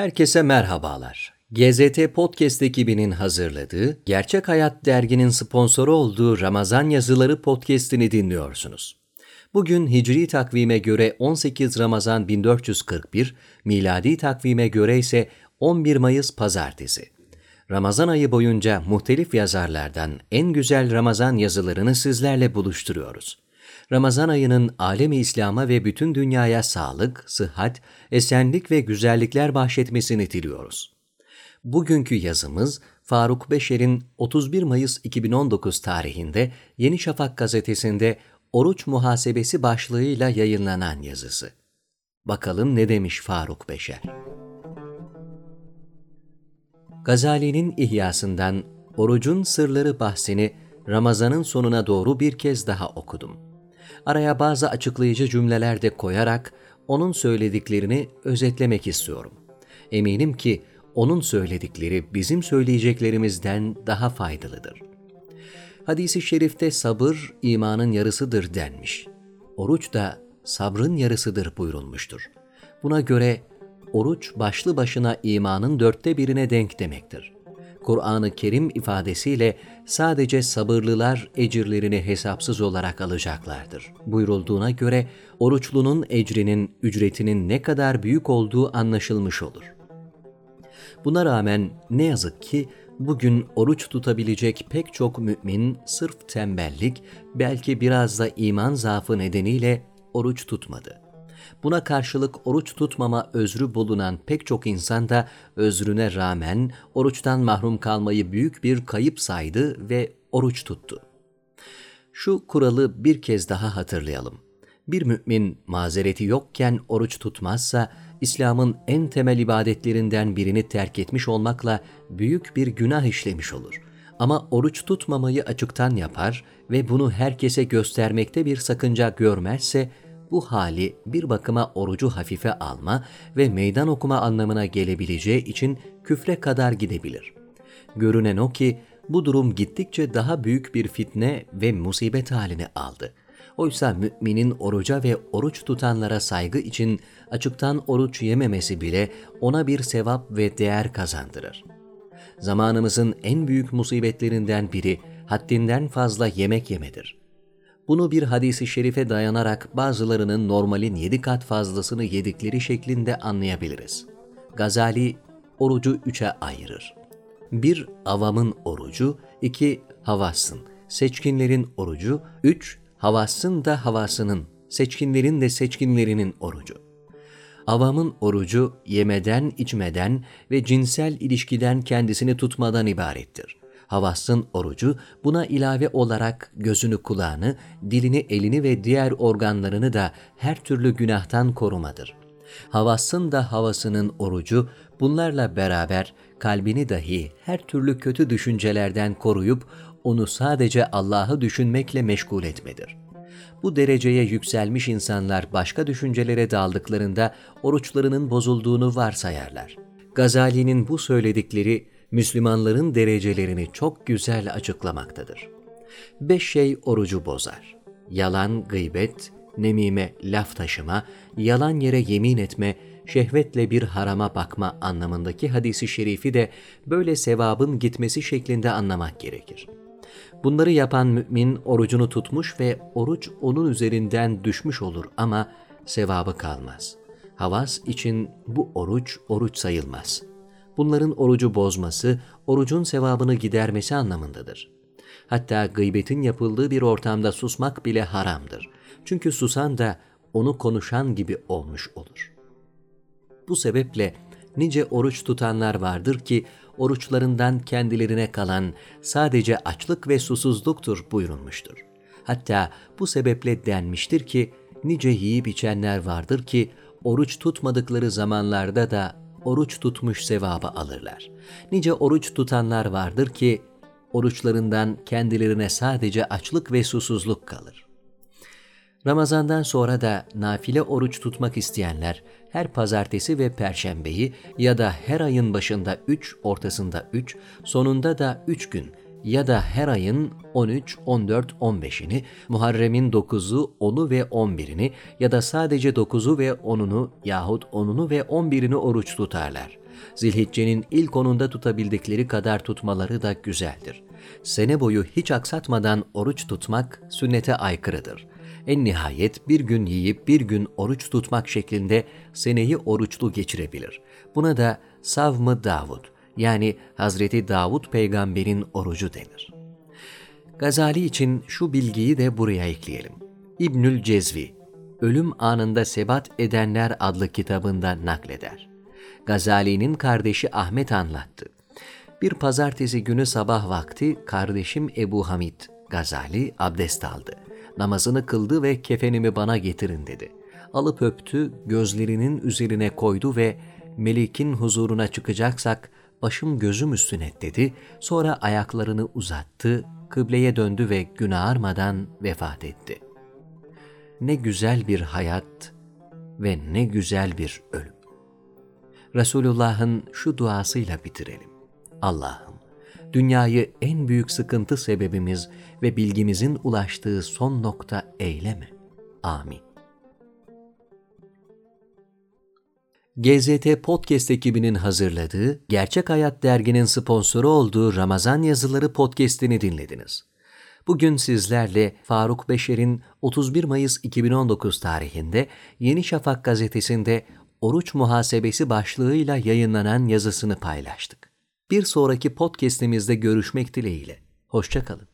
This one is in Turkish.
Herkese merhabalar. GZT Podcast ekibinin hazırladığı, Gerçek Hayat derginin sponsoru olduğu Ramazan Yazıları podcast'ini dinliyorsunuz. Bugün Hicri takvime göre 18 Ramazan 1441, miladi takvime göre ise 11 Mayıs Pazartesi. Ramazan ayı boyunca muhtelif yazarlardan en güzel Ramazan yazılarını sizlerle buluşturuyoruz. Ramazan ayının alemi İslam'a ve bütün dünyaya sağlık, sıhhat, esenlik ve güzellikler bahşetmesini diliyoruz. Bugünkü yazımız Faruk Beşer'in 31 Mayıs 2019 tarihinde Yeni Şafak gazetesinde Oruç Muhasebesi başlığıyla yayınlanan yazısı. Bakalım ne demiş Faruk Beşer? Gazali'nin İhyasından orucun sırları bahsini Ramazan'ın sonuna doğru bir kez daha okudum. Araya bazı açıklayıcı cümleler de koyarak onun söylediklerini özetlemek istiyorum. Eminim ki onun söyledikleri bizim söyleyeceklerimizden daha faydalıdır. Hadisi şerifte sabır imanın yarısıdır denmiş. Oruç da sabrın yarısıdır buyurulmuştur. Buna göre oruç başlı başına imanın dörtte birine denk demektir. Kur'an-ı Kerim ifadesiyle sadece sabırlılar ecirlerini hesapsız olarak alacaklardır. Buyurulduğuna göre oruçlunun ecrinin, ücretinin ne kadar büyük olduğu anlaşılmış olur. Buna rağmen ne yazık ki bugün oruç tutabilecek pek çok mümin sırf tembellik, belki biraz da iman zaafı nedeniyle oruç tutmadı. Buna karşılık oruç tutmama özrü bulunan pek çok insan da özrüne rağmen oruçtan mahrum kalmayı büyük bir kayıp saydı ve oruç tuttu. Şu kuralı bir kez daha hatırlayalım. Bir mümin mazereti yokken oruç tutmazsa İslam'ın en temel ibadetlerinden birini terk etmiş olmakla büyük bir günah işlemiş olur. Ama oruç tutmamayı açıktan yapar ve bunu herkese göstermekte bir sakınca görmezse bu hali bir bakıma orucu hafife alma ve meydan okuma anlamına gelebileceği için küfre kadar gidebilir. Görünen o ki bu durum gittikçe daha büyük bir fitne ve musibet halini aldı. Oysa müminin oruca ve oruç tutanlara saygı için açıktan oruç yememesi bile ona bir sevap ve değer kazandırır. Zamanımızın en büyük musibetlerinden biri haddinden fazla yemek yemedir. Bunu bir hadisi şerife dayanarak bazılarının normalin yedi kat fazlasını yedikleri şeklinde anlayabiliriz. Gazali orucu üçe ayırır. Bir avamın orucu, iki havasın, seçkinlerin orucu, üç havasın da havasının, seçkinlerin de seçkinlerinin orucu. Avamın orucu yemeden, içmeden ve cinsel ilişkiden kendisini tutmadan ibarettir. Havasın orucu buna ilave olarak gözünü kulağını, dilini elini ve diğer organlarını da her türlü günahtan korumadır. Havasın da havasının orucu bunlarla beraber kalbini dahi her türlü kötü düşüncelerden koruyup onu sadece Allah'ı düşünmekle meşgul etmedir. Bu dereceye yükselmiş insanlar başka düşüncelere daldıklarında oruçlarının bozulduğunu varsayarlar. Gazali'nin bu söyledikleri Müslümanların derecelerini çok güzel açıklamaktadır. Beş şey orucu bozar. Yalan, gıybet, nemime, laf taşıma, yalan yere yemin etme, şehvetle bir harama bakma anlamındaki hadisi şerifi de böyle sevabın gitmesi şeklinde anlamak gerekir. Bunları yapan mümin orucunu tutmuş ve oruç onun üzerinden düşmüş olur ama sevabı kalmaz. Havas için bu oruç oruç sayılmaz.'' Bunların orucu bozması, orucun sevabını gidermesi anlamındadır. Hatta gıybetin yapıldığı bir ortamda susmak bile haramdır. Çünkü susan da onu konuşan gibi olmuş olur. Bu sebeple nice oruç tutanlar vardır ki oruçlarından kendilerine kalan sadece açlık ve susuzluktur buyurulmuştur. Hatta bu sebeple denmiştir ki nice yiyip içenler vardır ki oruç tutmadıkları zamanlarda da oruç tutmuş sevabı alırlar. Nice oruç tutanlar vardır ki oruçlarından kendilerine sadece açlık ve susuzluk kalır. Ramazandan sonra da nafile oruç tutmak isteyenler her pazartesi ve perşembeyi ya da her ayın başında 3, ortasında 3, sonunda da 3 gün ya da her ayın 13, 14, 15'ini, Muharrem'in 9'u, 10'u ve 11'ini ya da sadece 9'u ve 10'unu yahut 10'unu ve 11'ini oruç tutarlar. Zilhicce'nin ilk onunda tutabildikleri kadar tutmaları da güzeldir. Sene boyu hiç aksatmadan oruç tutmak sünnete aykırıdır. En nihayet bir gün yiyip bir gün oruç tutmak şeklinde seneyi oruçlu geçirebilir. Buna da savmı Davud yani Hazreti Davud peygamberin orucu denir. Gazali için şu bilgiyi de buraya ekleyelim. İbnül Cezvi, Ölüm Anında Sebat Edenler adlı kitabında nakleder. Gazali'nin kardeşi Ahmet anlattı. Bir pazartesi günü sabah vakti kardeşim Ebu Hamid Gazali abdest aldı. Namazını kıldı ve kefenimi bana getirin dedi. Alıp öptü, gözlerinin üzerine koydu ve Melik'in huzuruna çıkacaksak başım gözüm üstüne dedi. Sonra ayaklarını uzattı, kıbleye döndü ve gün ağarmadan vefat etti. Ne güzel bir hayat ve ne güzel bir ölüm. Resulullah'ın şu duasıyla bitirelim. Allah'ım, dünyayı en büyük sıkıntı sebebimiz ve bilgimizin ulaştığı son nokta eyleme. Amin. GZT Podcast ekibinin hazırladığı, Gerçek Hayat derginin sponsoru olduğu Ramazan Yazıları podcast'ini dinlediniz. Bugün sizlerle Faruk Beşer'in 31 Mayıs 2019 tarihinde Yeni Şafak gazetesinde oruç muhasebesi başlığıyla yayınlanan yazısını paylaştık. Bir sonraki podcast'imizde görüşmek dileğiyle. Hoşçakalın.